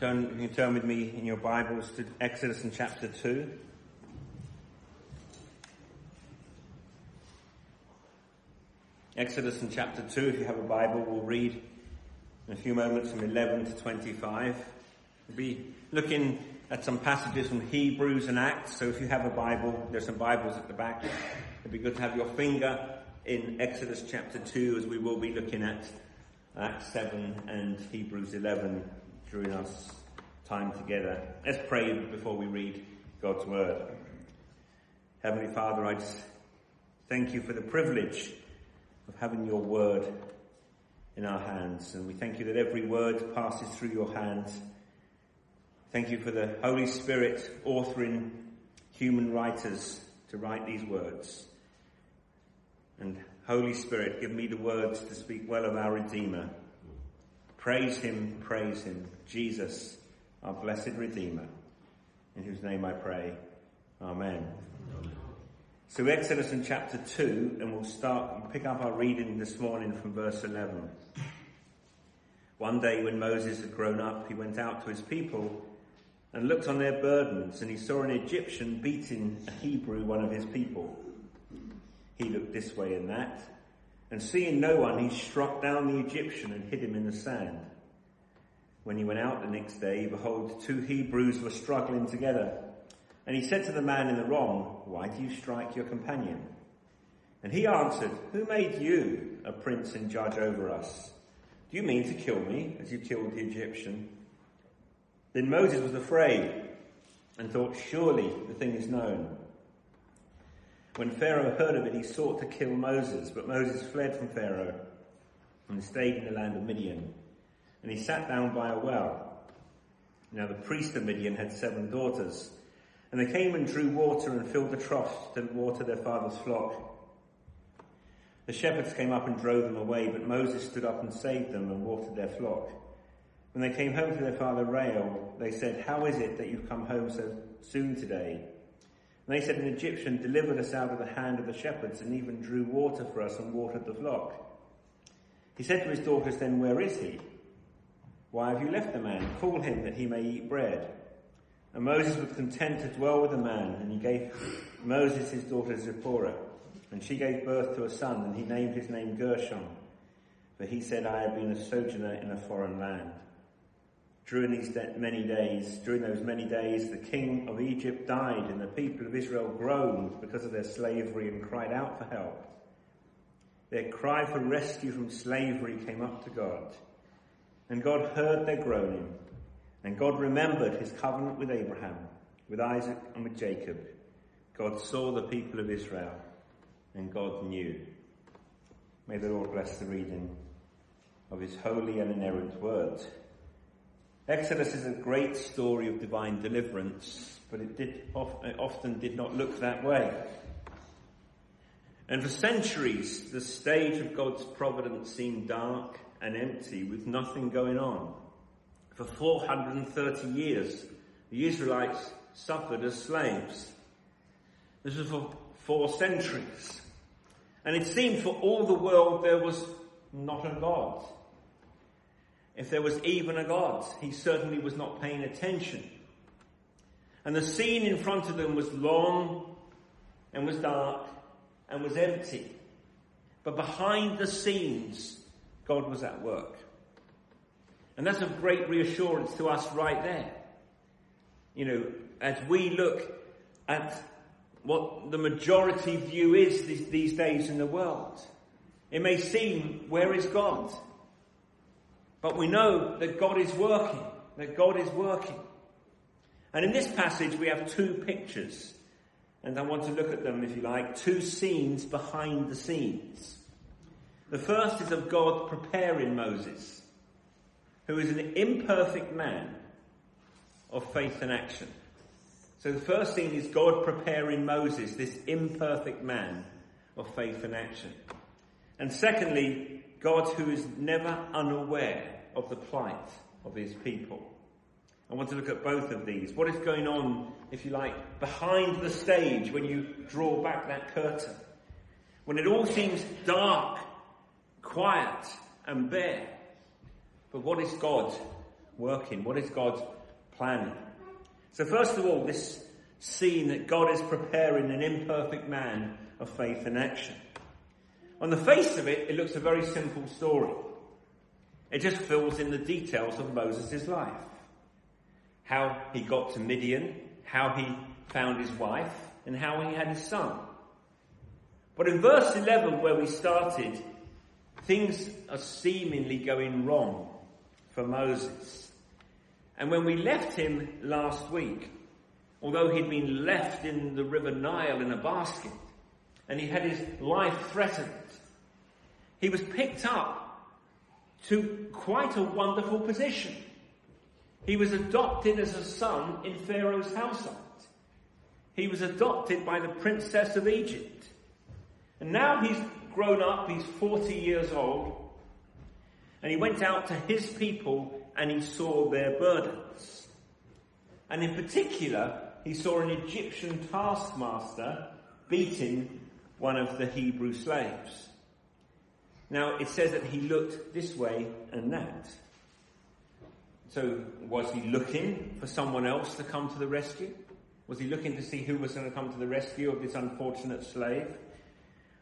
Turn, you can turn with me in your Bibles to Exodus in chapter 2. Exodus in chapter 2, if you have a Bible, we'll read in a few moments from 11 to 25. We'll be looking at some passages from Hebrews and Acts, so if you have a Bible, there's some Bibles at the back. It'd be good to have your finger in Exodus chapter 2 as we will be looking at Acts 7 and Hebrews 11 during our time together. Let's pray before we read God's Word. Heavenly Father, I thank you for the privilege of having your Word in our hands. And we thank you that every word passes through your hands. Thank you for the Holy Spirit authoring human writers to write these words. And Holy Spirit, give me the words to speak well of our Redeemer. Praise him, praise him, Jesus, our blessed Redeemer, in whose name I pray. Amen. So Exodus in chapter 2, and we'll start, we'll pick up our reading this morning from verse 11. One day when Moses had grown up, he went out to his people and looked on their burdens, and he saw an Egyptian beating a Hebrew, one of his people. He looked this way and that, and seeing no one, he struck down the Egyptian and hid him in the sand. When he went out the next day, behold, two Hebrews were struggling together. And he said to the man in the wrong, Why do you strike your companion? And he answered, Who made you a prince and judge over us? Do you mean to kill me as you killed the Egyptian? Then Moses was afraid and thought, Surely the thing is known. When Pharaoh heard of it, he sought to kill Moses, but Moses fled from Pharaoh and stayed in the land of Midian. And he sat down by a well. Now the priest of Midian had seven daughters, and they came and drew water and filled the troughs to water their father's flock. The shepherds came up and drove them away, but Moses stood up and saved them and watered their flock. When they came home to their father Reuel, they said, How is it that you've come home so soon today? And they said, An Egyptian delivered us out of the hand of the shepherds and even drew water for us and watered the flock. He said to his daughters, Then where is he? Why have you left the man? Call him that he may eat bread. And Moses was content to dwell with the man, and he gave Moses his daughter Zipporah. And she gave birth to a son, and he named his name Gershom. For he said, I have been a sojourner in a foreign land. During these many days, during those many days, the king of Egypt died, and the people of Israel groaned because of their slavery and cried out for help. Their cry for rescue from slavery came up to God, and God heard their groaning, and God remembered his covenant with Abraham, with Isaac, and with Jacob. God saw the people of Israel, and God knew. May the Lord bless the reading of his holy and inerrant word. Exodus is a great story of divine deliverance, but it, did, it often did not look that way. And for centuries, the stage of God's providence seemed dark and empty with nothing going on. For 430 years, the Israelites suffered as slaves. This was for four centuries. And it seemed for all the world there was not a God. If there was even a God, he certainly was not paying attention. And the scene in front of them was long and was dark and was empty. But behind the scenes, God was at work. And that's a great reassurance to us right there. You know, as we look at what the majority view is these days in the world, it may seem, where is God? But we know that God is working, that God is working. And in this passage, we have two pictures. And I want to look at them, if you like, two scenes behind the scenes. The first is of God preparing Moses, who is an imperfect man of faith and action. So the first scene is God preparing Moses, this imperfect man of faith and action. And secondly, God who is never unaware of the plight of his people. I want to look at both of these. What is going on, if you like, behind the stage when you draw back that curtain? When it all seems dark, quiet, and bare. But what is God working? What is God planning? So, first of all, this scene that God is preparing an imperfect man of faith and action. On the face of it, it looks a very simple story. It just fills in the details of Moses' life. How he got to Midian, how he found his wife, and how he had his son. But in verse 11, where we started, things are seemingly going wrong for Moses. And when we left him last week, although he'd been left in the River Nile in a basket, and he had his life threatened, he was picked up to quite a wonderful position. He was adopted as a son in Pharaoh's household. He was adopted by the princess of Egypt. And now he's grown up, he's 40 years old, and he went out to his people and he saw their burdens. And in particular, he saw an Egyptian taskmaster beating one of the Hebrew slaves. Now, it says that he looked this way and that. So, was he looking for someone else to come to the rescue? Was he looking to see who was going to come to the rescue of this unfortunate slave?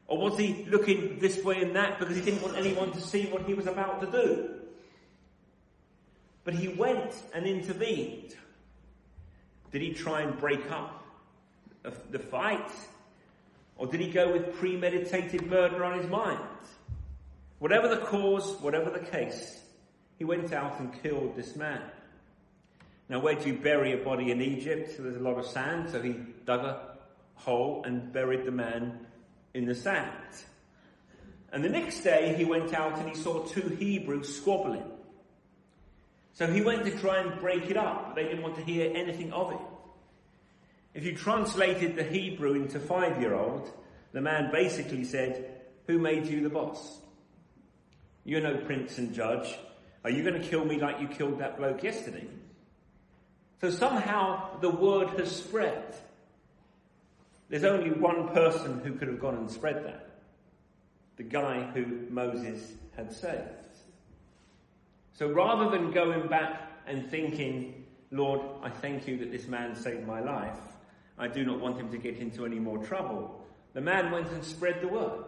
Or was he looking this way and that because he didn't want anyone to see what he was about to do? But he went and intervened. Did he try and break up the fight? Or did he go with premeditated murder on his mind? Whatever the cause, whatever the case, he went out and killed this man. Now, where do you bury a body in Egypt? There's a lot of sand, so he dug a hole and buried the man in the sand. And the next day he went out and he saw two Hebrews squabbling. So he went to try and break it up, but they didn't want to hear anything of it. If you translated the Hebrew into five year old, the man basically said, Who made you the boss? You're no prince and judge. Are you going to kill me like you killed that bloke yesterday? So somehow the word has spread. There's only one person who could have gone and spread that. The guy who Moses had saved. So rather than going back and thinking, Lord, I thank you that this man saved my life, I do not want him to get into any more trouble, the man went and spread the word.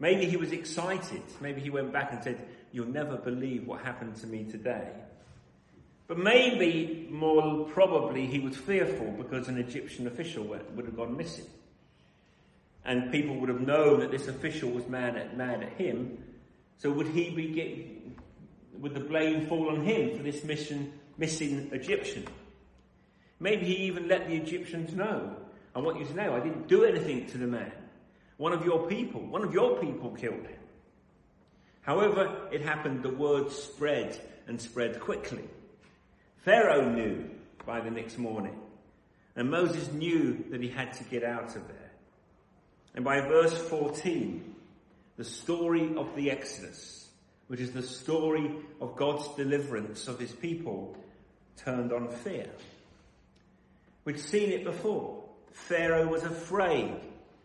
Maybe he was excited. Maybe he went back and said, You'll never believe what happened to me today. But maybe, more probably, he was fearful because an Egyptian official would have gone missing. And people would have known that this official was mad at, mad at him. So would he be getting, would the blame fall on him for this mission, missing Egyptian? Maybe he even let the Egyptians know. I want you to know I didn't do anything to the man. One of your people, one of your people killed him. However it happened, the word spread and spread quickly. Pharaoh knew by the next morning. And Moses knew that he had to get out of there. And by verse 14, the story of the Exodus, which is the story of God's deliverance of his people, turned on fear. We'd seen it before. Pharaoh was afraid,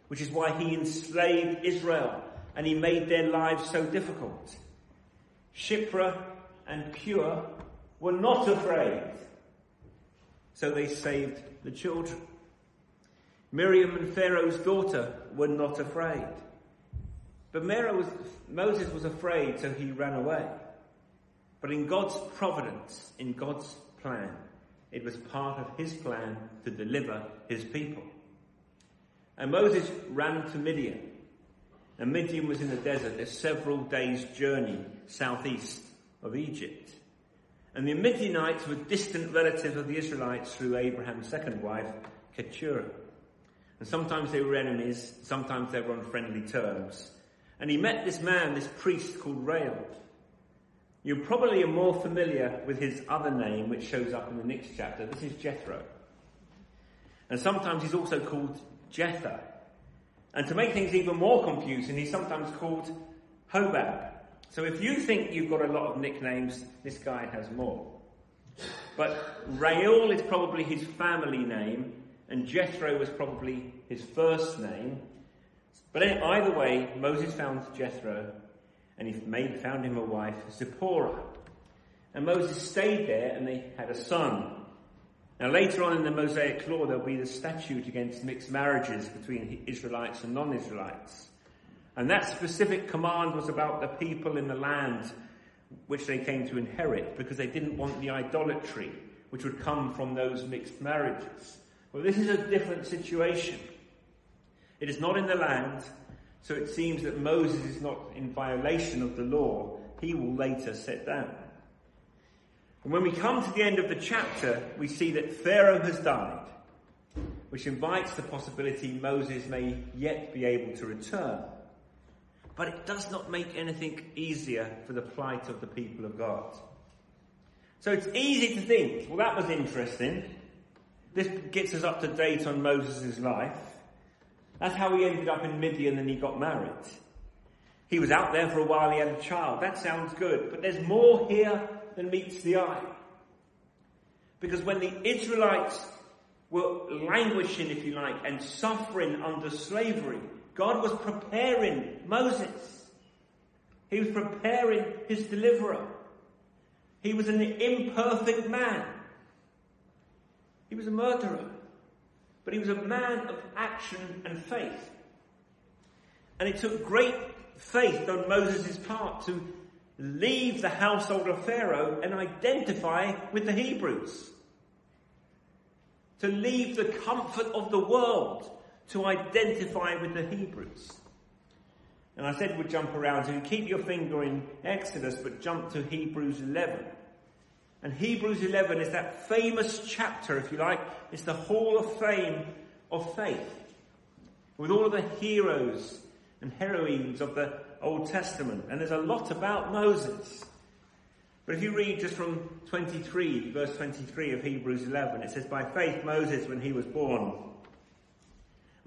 which is why he enslaved Israel and he made their lives so difficult. Shiphrah and Puah were not afraid. So they saved the children. Miriam and Pharaoh's daughter were not afraid. But was, Moses was afraid, so he ran away. But in God's providence, in God's plan, it was part of his plan to deliver his people. And Moses ran to Midian. And Midian was in the desert, a several days' journey southeast of Egypt. And the Midianites were distant relatives of the Israelites through Abraham's second wife, Keturah. And sometimes they were enemies, sometimes they were on friendly terms. And he met this man, this priest called Reuel. You probably are more familiar with his other name, which shows up in the next chapter. This is Jethro. And sometimes he's also called Jether. And to make things even more confusing, he's sometimes called Hobab. So if you think you've got a lot of nicknames, this guy has more. But Reuel is probably his family name, and Jethro was probably his first name. But either way, Moses found Jethro, and he made, found him a wife, Zipporah. And Moses stayed there and they had a son. Now later on in the Mosaic law there'll be the statute against mixed marriages between Israelites and non-Israelites. And that specific command was about the people in the land which they came to inherit because they didn't want the idolatry which would come from those mixed marriages. Well, this is a different situation. It is not in the land, so it seems that Moses is not in violation of the law he will later set down. And when we come to the end of the chapter, we see that Pharaoh has died, which invites the possibility Moses may yet be able to return. But it does not make anything easier for the plight of the people of God. So it's easy to think, well, that was interesting. This gets us up to date on Moses' life. That's how he ended up in Midian and he got married. He was out there for a while, he had a child. That sounds good. But there's more here than meets the eye. Because when the Israelites were languishing, if you like, and suffering under slavery, God was preparing Moses. He was preparing his deliverer. He was an imperfect man. He was a murderer. But he was a man of action and faith. And it took great faith on Moses' part to leave the household of Pharaoh and identify with the Hebrews. To leave the comfort of the world to identify with the Hebrews. And I said we'd jump around, so you keep your finger in Exodus, but jump to Hebrews 11. And Hebrews 11 is that famous chapter, if you like. It's the Hall of Fame of faith. With all of the heroes and heroines of the Old Testament. And there's a lot about Moses. But if you read just from 23, verse 23 of Hebrews 11, it says, By faith Moses, when he was born,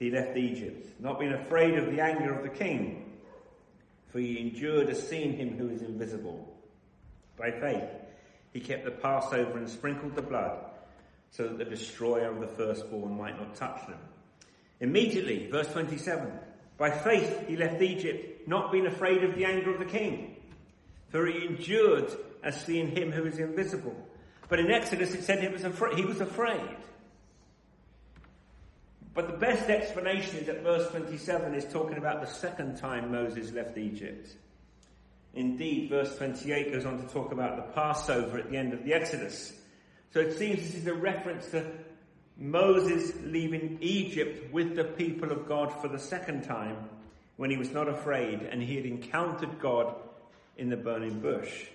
he left Egypt, not being afraid of the anger of the king, for he endured as seeing him who is invisible. By faith, he kept the Passover and sprinkled the blood, so that the destroyer of the firstborn might not touch them. Immediately, verse 27, by faith he left Egypt, not being afraid of the anger of the king, for he endured as seeing him who is invisible. But in Exodus it said he was, afraid, he was afraid. But the best explanation is that verse 27 is talking about the second time Moses left Egypt. Indeed, verse 28 goes on to talk about the Passover at the end of the Exodus. So it seems this is a reference to Moses leaving Egypt with the people of God for the second time when he was not afraid and he had encountered God in the burning bush.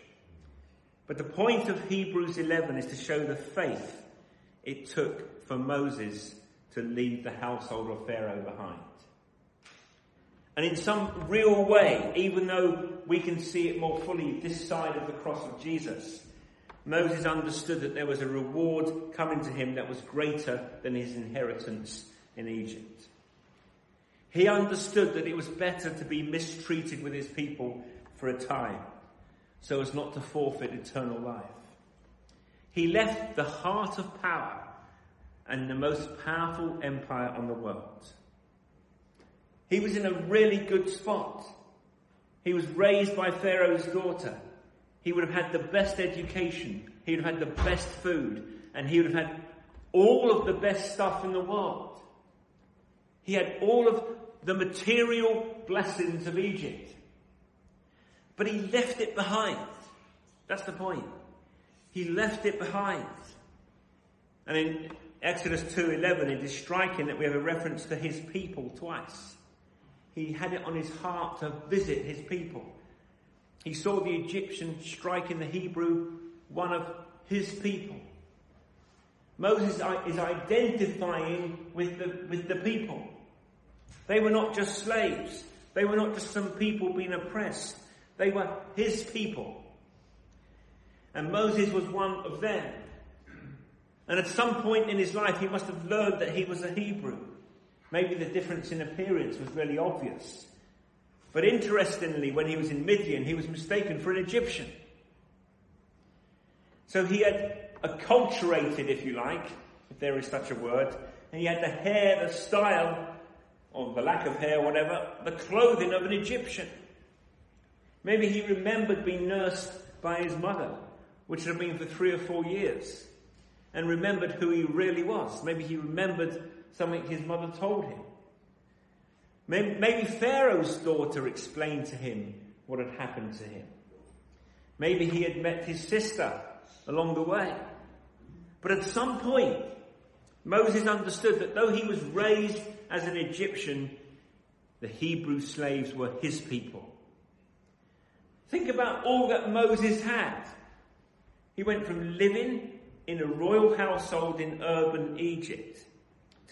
But the point of Hebrews 11 is to show the faith it took for Moses to leave the household of Pharaoh behind. And in some real way, even though we can see it more fully this side of the cross of Jesus, Moses understood that there was a reward coming to him that was greater than his inheritance in Egypt. He understood that it was better to be mistreated with his people for a time so as not to forfeit eternal life. He left the heart of power and the most powerful empire on the world. He was in a really good spot. He was raised by Pharaoh's daughter. He would have had the best education. He would have had the best food. And he would have had all of the best stuff in the world. He had all of the material blessings of Egypt. But he left it behind. That's the point. He left it behind. And in Exodus 2.11 it is striking that we have a reference to his people twice. He had it on his heart to visit his people. He saw the Egyptian striking the Hebrew, one of his people. Moses is identifying with the, with the people. They were not just slaves. They were not just some people being oppressed. They were his people. And Moses was one of them. And at some point in his life, he must have learned that he was a Hebrew. Maybe the difference in appearance was really obvious. But interestingly, when he was in Midian, he was mistaken for an Egyptian. So he had acculturated, if you like, if there is such a word, and he had the hair, the style, or the lack of hair, whatever, the clothing of an Egyptian. Maybe he remembered being nursed by his mother, which had been for three or four years, and remembered who he really was. Maybe he remembered something his mother told him. Maybe Pharaoh's daughter explained to him what had happened to him. Maybe he had met his sister along the way. But at some point, Moses understood that though he was raised as an Egyptian, the Hebrew slaves were his people. Think about all that Moses had. He went from living in a royal household in urban Egypt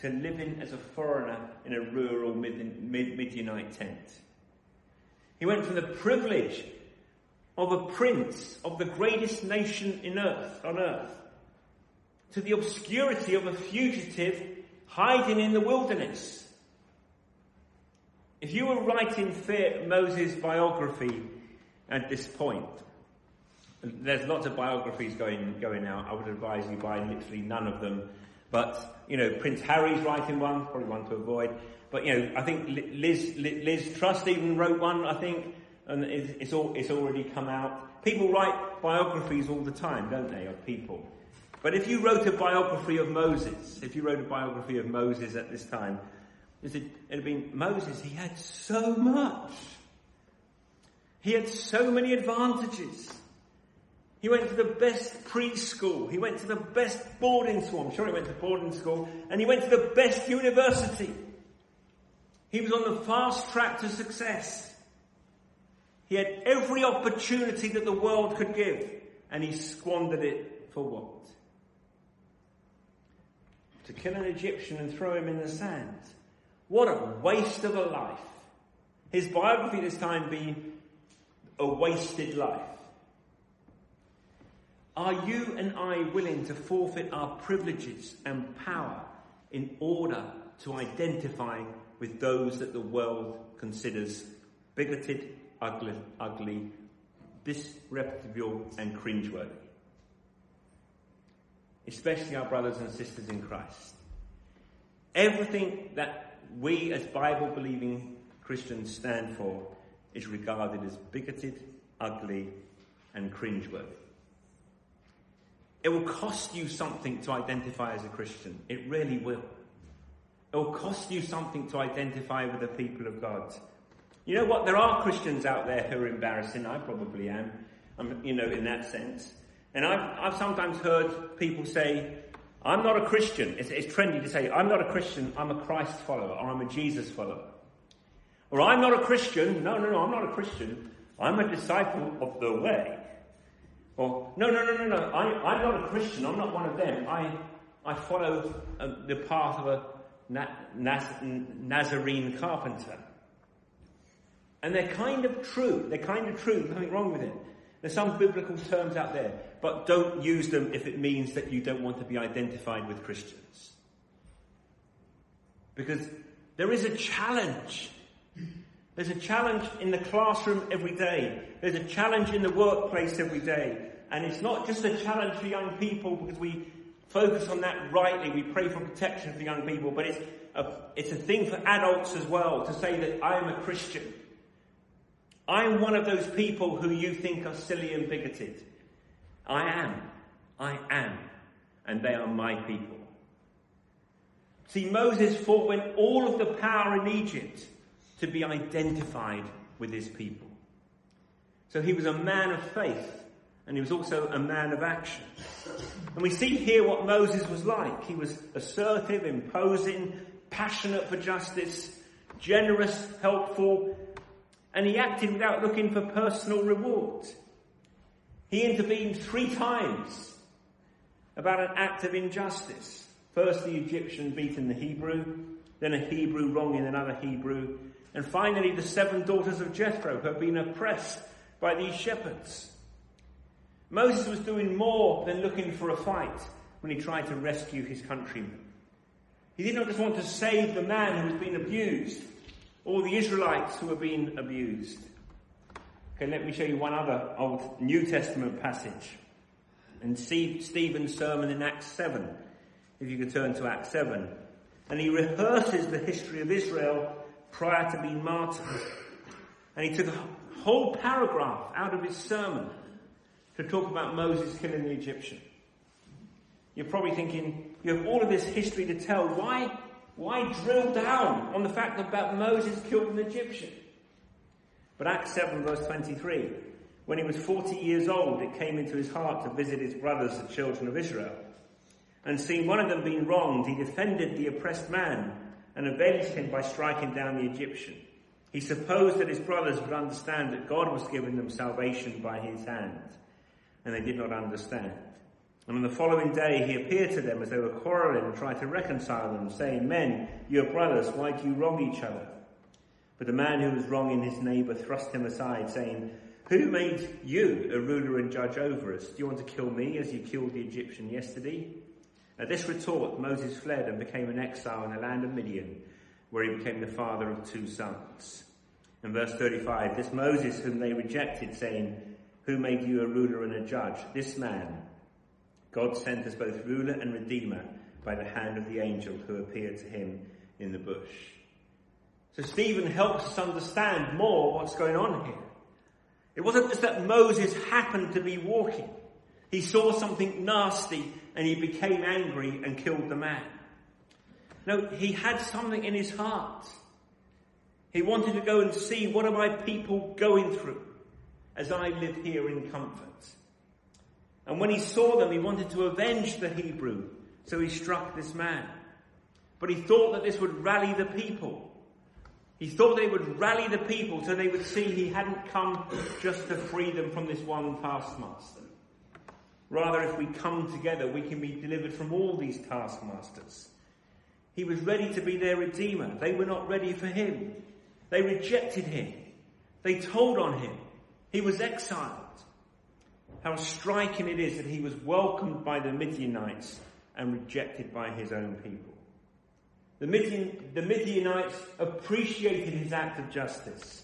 to living as a foreigner in a rural Midianite tent. He went from the privilege of a prince of the greatest nation in earth, on earth, to the obscurity of a fugitive hiding in the wilderness. If you were writing Moses' biography at this point, there's lots of biographies going going out. I would advise you buy literally none of them. But you know, Prince Harry's writing one, probably one to avoid. But you know, I think Liz Liz Truss even wrote one. I think, and it's, it's all it's already come out. People write biographies all the time, don't they, of people? But if you wrote a biography of Moses, if you wrote a biography of Moses at this time, it'd have been Moses. He had so much. He had so many advantages. He went to the best preschool. He went to the best boarding school. I'm sure he went to boarding school. And he went to the best university. He was on the fast track to success. He had every opportunity that the world could give. And he squandered it for what? To kill an Egyptian and throw him in the sand. What a waste of a life. His biography this time being a wasted life? Are you and I willing to forfeit our privileges and power in order to identify with those that the world considers bigoted, ugly, ugly disreputable, and cringeworthy? Especially our brothers and sisters in Christ. Everything that we as Bible believing Christians stand for is regarded as bigoted, ugly, and cringeworthy. It will cost you something to identify as a Christian. It really will. It will cost you something to identify with the people of God. You know what? There are Christians out there who are embarrassing. I probably am, I'm, you know, in that sense. And I've, I've sometimes heard people say, I'm not a Christian. It's, it's trendy to say, I'm not a Christian, I'm a Christ follower, or I'm a Jesus follower. Or I'm not a Christian. No, no, no, I'm not a Christian. I'm a disciple of the way. Or, no, no, no, no, no, I, am not a Christian. I'm not one of them. I, I follow uh, the path of a Na- Naz- Nazarene carpenter. And they're kind of true. They're kind of true. There's nothing wrong with it. There's some biblical terms out there, but don't use them if it means that you don't want to be identified with Christians. Because there is a challenge there's a challenge in the classroom every day. There's a challenge in the workplace every day. And it's not just a challenge for young people because we focus on that rightly. We pray for protection for young people, but it's a, it's a thing for adults as well to say that I am a Christian. I'm one of those people who you think are silly and bigoted. I am. I am. And they are my people. See, Moses fought when all of the power in Egypt to be identified with his people. So he was a man of faith, and he was also a man of action. And we see here what Moses was like. He was assertive, imposing, passionate for justice, generous, helpful, and he acted without looking for personal reward. He intervened three times about an act of injustice. First, the Egyptian beating the Hebrew, then a Hebrew wronging another Hebrew, and finally, the seven daughters of Jethro have been oppressed by these shepherds. Moses was doing more than looking for a fight when he tried to rescue his countrymen. He did not just want to save the man who was being abused, or the Israelites who were being abused. Okay, let me show you one other Old New Testament passage. And see Stephen's sermon in Acts 7, if you could turn to Acts 7. And he rehearses the history of Israel prior to being martyred. And he took a whole paragraph out of his sermon to talk about Moses killing the Egyptian. You're probably thinking, you have all of this history to tell. Why, why drill down on the fact about Moses killed an Egyptian? But Acts 7 verse 23, when he was 40 years old, it came into his heart to visit his brothers, the children of Israel. And seeing one of them being wronged, he defended the oppressed man and avenged him by striking down the Egyptian. He supposed that his brothers would understand that God was giving them salvation by his hand, and they did not understand. And on the following day he appeared to them as they were quarreling and tried to reconcile them, saying, Men, you are brothers, why do you wrong each other? But the man who was wronging his neighbour thrust him aside, saying, Who made you a ruler and judge over us? Do you want to kill me as you killed the Egyptian yesterday? At this retort, Moses fled and became an exile in the land of Midian, where he became the father of two sons. In verse 35, this Moses whom they rejected, saying, Who made you a ruler and a judge? This man, God sent as both ruler and redeemer by the hand of the angel who appeared to him in the bush. So Stephen helps us understand more what's going on here. It wasn't just that Moses happened to be walking. He saw something nasty and he became angry and killed the man. No, he had something in his heart. He wanted to go and see what are my people going through as I live here in comfort. And when he saw them, he wanted to avenge the Hebrew, so he struck this man. But he thought that this would rally the people. He thought they would rally the people so they would see he hadn't come just to free them from this one taskmaster. Rather, if we come together, we can be delivered from all these taskmasters. He was ready to be their redeemer. They were not ready for him. They rejected him. They told on him. He was exiled. How striking it is that he was welcomed by the Midianites and rejected by his own people. The, Midian, the Midianites appreciated his act of justice.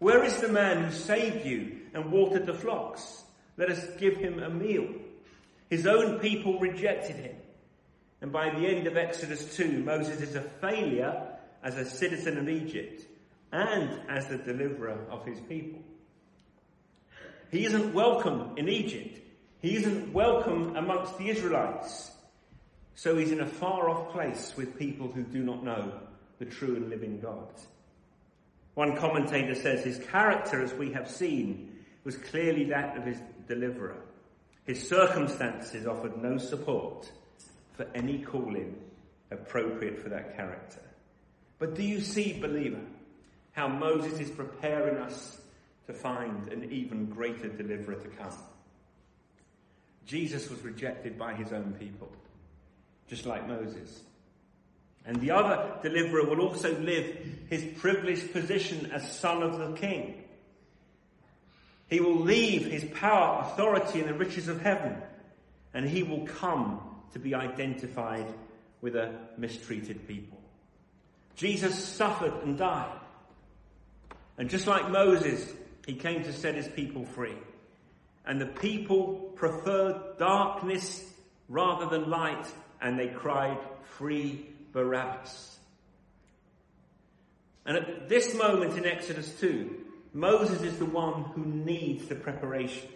Where is the man who saved you and watered the flocks? Let us give him a meal. His own people rejected him. And by the end of Exodus 2, Moses is a failure as a citizen of Egypt and as the deliverer of his people. He isn't welcome in Egypt. He isn't welcome amongst the Israelites. So he's in a far off place with people who do not know the true and living God. One commentator says his character, as we have seen, was clearly that of his deliverer. His circumstances offered no support for any calling appropriate for that character. But do you see, believer, how Moses is preparing us to find an even greater deliverer to come? Jesus was rejected by his own people, just like Moses. And the other deliverer will also live his privileged position as son of the king. He will leave his power, authority, and the riches of heaven, and he will come to be identified with a mistreated people. Jesus suffered and died. And just like Moses, he came to set his people free. And the people preferred darkness rather than light, and they cried, Free Barabbas. And at this moment in Exodus 2, Moses is the one who needs the preparation.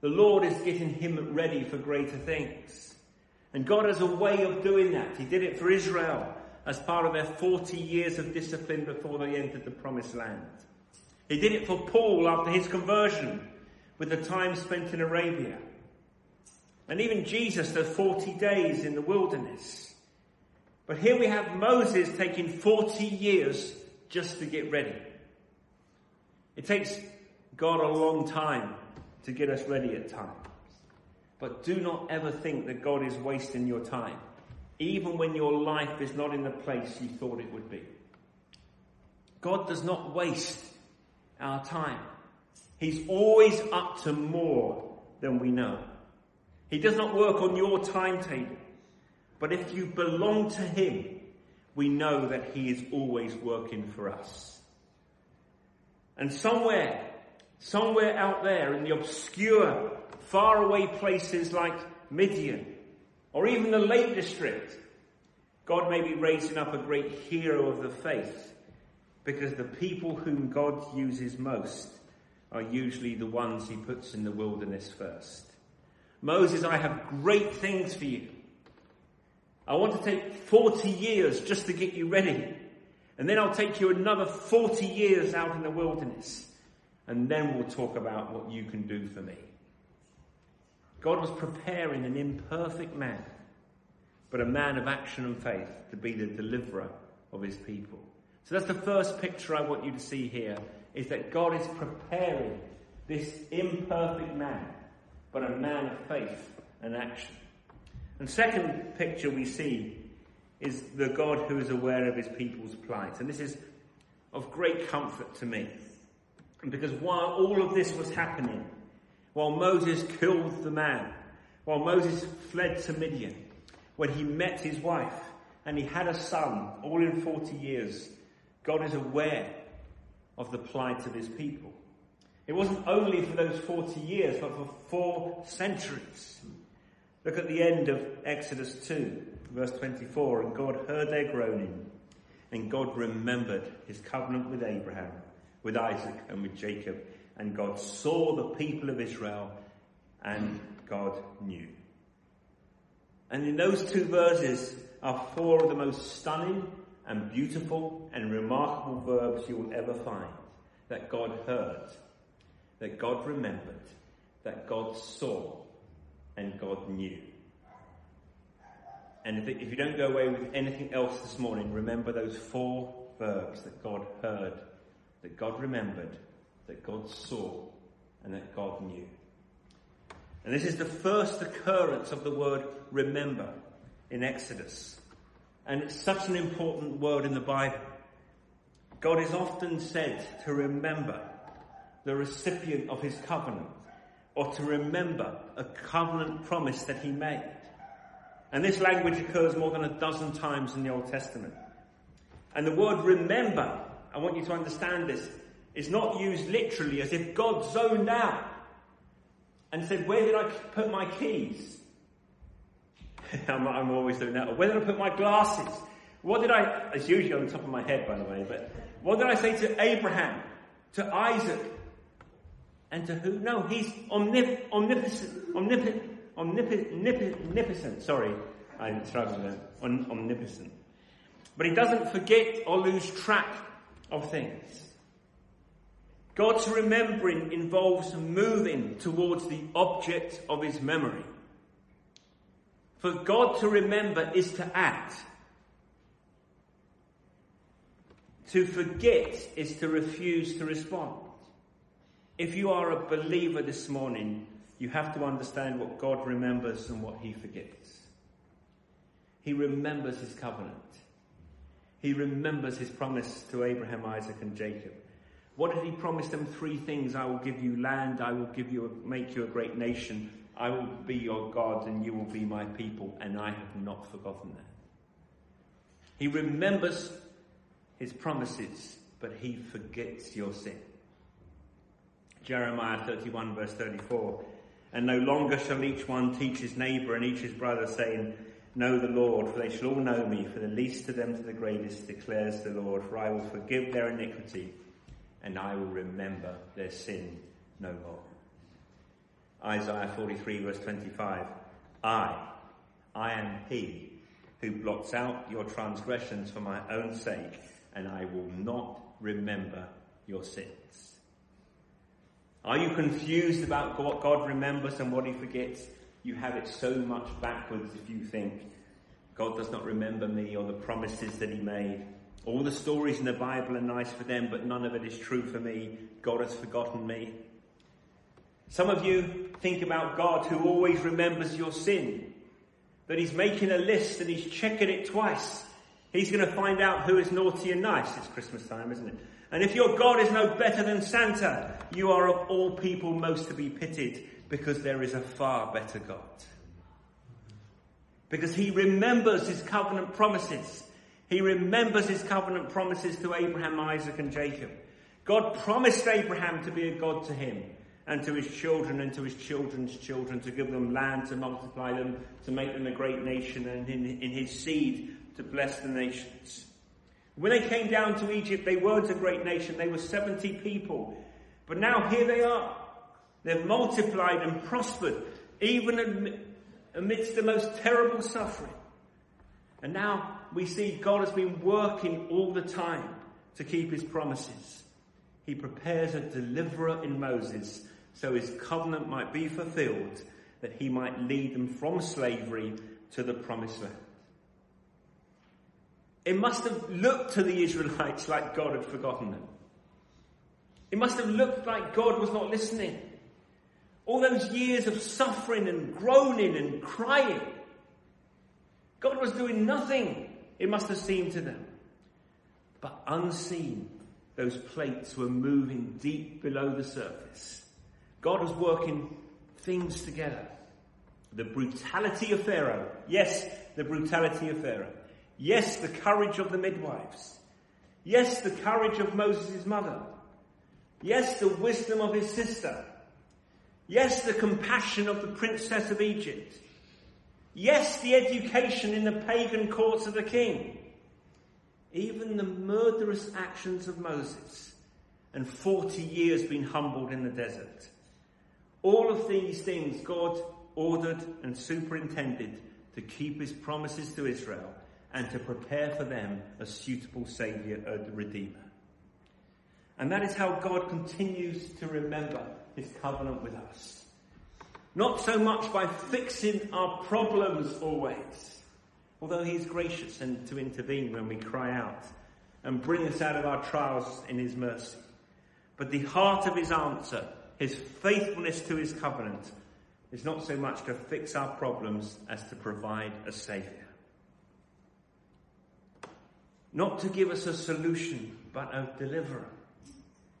The Lord is getting him ready for greater things. And God has a way of doing that. He did it for Israel as part of their 40 years of discipline before they entered the promised land. He did it for Paul after his conversion with the time spent in Arabia. And even Jesus, the 40 days in the wilderness. But here we have Moses taking 40 years just to get ready. It takes God a long time to get us ready at times. But do not ever think that God is wasting your time, even when your life is not in the place you thought it would be. God does not waste our time. He's always up to more than we know. He does not work on your timetable. But if you belong to Him, we know that He is always working for us. And somewhere, somewhere out there in the obscure, faraway places like Midian, or even the Lake District, God may be raising up a great hero of the faith because the people whom God uses most are usually the ones he puts in the wilderness first. Moses, I have great things for you. I want to take 40 years just to get you ready. And then I'll take you another 40 years out in the wilderness. And then we'll talk about what you can do for me. God was preparing an imperfect man, but a man of action and faith to be the deliverer of his people. So that's the first picture I want you to see here, is that God is preparing this imperfect man, but a man of faith and action. And second picture we see is the God who is aware of his people's plight. And this is of great comfort to me. Because while all of this was happening, while Moses killed the man, while Moses fled to Midian, when he met his wife and he had a son, all in 40 years, God is aware of the plight of his people. It wasn't only for those 40 years, but for four centuries. Look at the end of Exodus 2, verse 24. And God heard their groaning, and God remembered his covenant with Abraham, with Isaac, and with Jacob. And God saw the people of Israel, and God knew. And in those two verses are four of the most stunning and beautiful and remarkable verbs you will ever find. That God heard, that God remembered, that God saw, and God knew. And if, if you don't go away with anything else this morning, remember those four verbs that God heard, that God remembered, that God saw, and that God knew. And this is the first occurrence of the word remember in Exodus. And it's such an important word in the Bible. God is often said to remember the recipient of his covenant or to remember a covenant promise that he made. And this language occurs more than a dozen times in the Old Testament. And the word remember, I want you to understand this, is not used literally as if God zoned out and said, Where did I put my keys? I'm, I'm, always doing that. where did I put my glasses? What did I, it's usually on the top of my head, by the way, but what did I say to Abraham, to Isaac, and to who? No, he's omnip- omnipotent, omnipotent, omnipotent. Sorry, I'm struggling there. Om- omnipotent. But he doesn't forget or lose track of things. God's remembering involves moving towards the object of his memory. For God to remember is to act. To forget is to refuse to respond. If you are a believer this morning, you have to understand what God remembers and what he forgets. He remembers his covenant. He remembers his promise to Abraham, Isaac, and Jacob. What did he promise them? Three things. I will give you land. I will give you, a, make you a great nation. I will be your God and you will be my people. And I have not forgotten that. He remembers his promises, but he forgets your sin. Jeremiah 31 verse 34. And no longer shall each one teach his neighbour and each his brother saying, Know the Lord, for they shall all know me, for the least of them to the greatest declares the Lord, for I will forgive their iniquity and I will remember their sin no more. Isaiah 43 verse 25. I, I am he who blots out your transgressions for my own sake, and I will not remember your sins. Are you confused about what God remembers and what he forgets? You have it so much backwards if you think God does not remember me or the promises that he made. All the stories in the Bible are nice for them, but none of it is true for me. God has forgotten me. Some of you think about God who always remembers your sin, that he's making a list and he's checking it twice He's going to find out who is naughty and nice. It's Christmas time, isn't it? And if your God is no better than Santa, you are of all people most to be pitied because there is a far better God. Because he remembers his covenant promises. He remembers his covenant promises to Abraham, Isaac, and Jacob. God promised Abraham to be a God to him and to his children and to his children's children, to give them land, to multiply them, to make them a great nation, and in, in his seed to bless the nations. When they came down to Egypt, they weren't a great nation. They were 70 people. But now here they are. They've multiplied and prospered, even amidst the most terrible suffering. And now we see God has been working all the time to keep his promises. He prepares a deliverer in Moses so his covenant might be fulfilled, that he might lead them from slavery to the promised land. It must have looked to the Israelites like God had forgotten them. It must have looked like God was not listening. All those years of suffering and groaning and crying. God was doing nothing, it must have seemed to them. But unseen, those plates were moving deep below the surface. God was working things together. The brutality of Pharaoh. Yes, the brutality of Pharaoh. Yes, the courage of the midwives. Yes, the courage of Moses' mother. Yes, the wisdom of his sister. Yes, the compassion of the princess of Egypt. Yes, the education in the pagan courts of the king. Even the murderous actions of Moses and 40 years being humbled in the desert. All of these things God ordered and superintended to keep his promises to Israel and to prepare for them a suitable Saviour, a Redeemer. And that is how God continues to remember his covenant with us. Not so much by fixing our problems always, although he's gracious and to intervene when we cry out and bring us out of our trials in his mercy. But the heart of his answer, his faithfulness to his covenant, is not so much to fix our problems as to provide a saviour. Not to give us a solution, but a deliverer.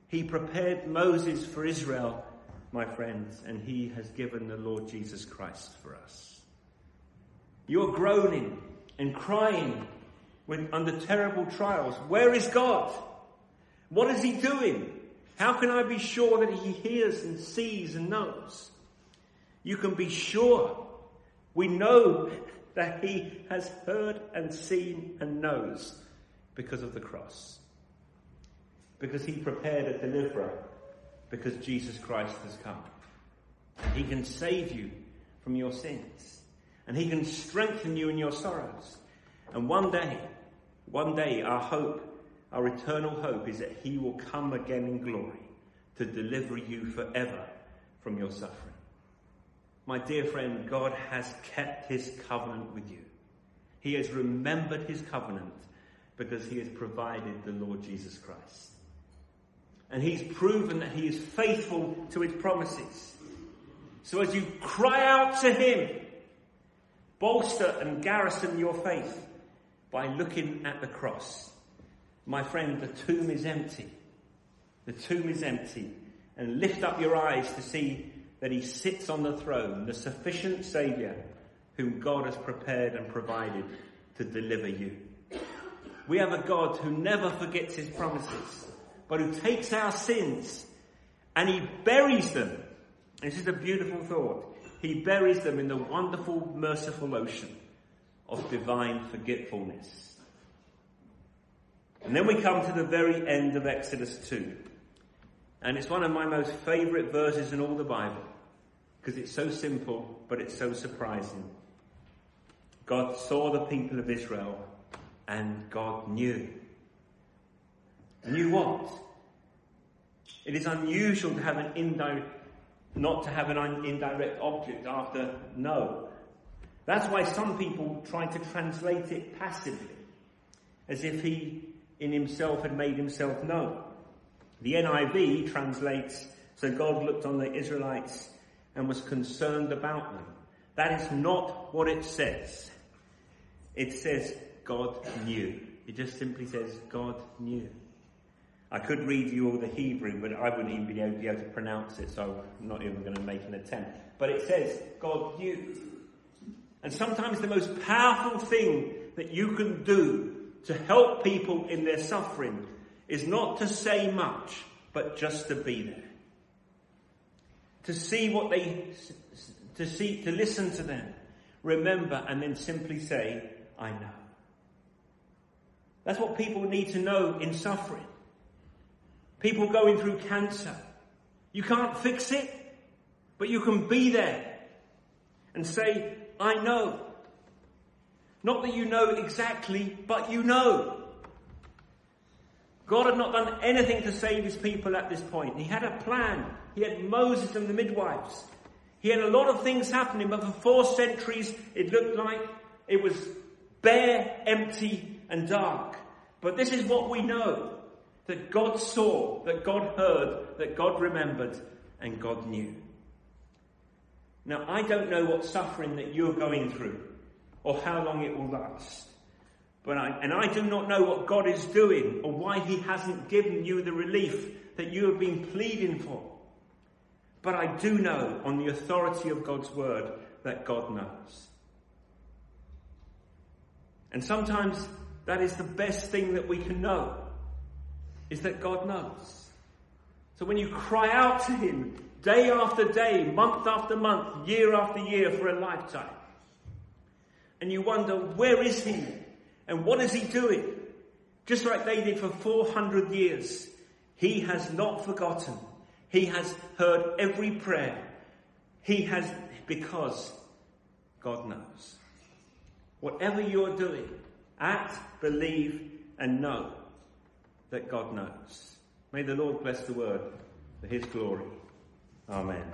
He prepared Moses for Israel my friends, and he has given the Lord Jesus Christ for us. You're groaning and crying when, under terrible trials. Where is God? What is he doing? How can I be sure that he hears and sees and knows? You can be sure. We know that he has heard and seen and knows because of the cross. Because he prepared a deliverer because Jesus Christ has come. And he can save you from your sins. And he can strengthen you in your sorrows. And one day, one day, our hope, our eternal hope is that he will come again in glory to deliver you forever from your suffering. My dear friend, God has kept his covenant with you. He has remembered his covenant because he has provided the Lord Jesus Christ and he's proven that he is faithful to his promises. So as you cry out to him, bolster and garrison your faith by looking at the cross. My friend, the tomb is empty. The tomb is empty. And lift up your eyes to see that he sits on the throne, the sufficient Saviour whom God has prepared and provided to deliver you. We have a God who never forgets his promises but who takes our sins and he buries them. This is a beautiful thought. He buries them in the wonderful, merciful ocean of divine forgetfulness. And then we come to the very end of Exodus 2. And it's one of my most favourite verses in all the Bible because it's so simple, but it's so surprising. God saw the people of Israel and God knew. Knew what? It is unusual to have an indirect, not to have an indirect object after know. That's why some people try to translate it passively, as if he in himself had made himself known. The NIV translates, so God looked on the Israelites and was concerned about them. That is not what it says. It says God knew. It just simply says God knew. I could read you all the Hebrew, but I wouldn't even be able, be able to pronounce it, so I'm not even going to make an attempt. But it says God knew. And sometimes the most powerful thing that you can do to help people in their suffering is not to say much, but just to be there. To see what they, to see, to listen to them, remember, and then simply say, I know. That's what people need to know in suffering. People going through cancer. You can't fix it, but you can be there and say, I know. Not that you know exactly, but you know. God had not done anything to save his people at this point. He had a plan. He had Moses and the midwives. He had a lot of things happening, but for four centuries it looked like it was bare, empty, and dark. But this is what we know that God saw, that God heard, that God remembered, and God knew. Now, I don't know what suffering that you're going through or how long it will last. But I, and I do not know what God is doing or why He hasn't given you the relief that you have been pleading for. But I do know, on the authority of God's word, that God knows. And sometimes that is the best thing that we can know, is that God knows. So when you cry out to Him day after day, month after month, year after year for a lifetime, and you wonder, where is He? And what is He doing? Just like they did for 400 years, He has not forgotten. He has heard every prayer. He has, because God knows. Whatever you're doing, act, believe, and know that God knows. May the Lord bless the word for his glory. Amen.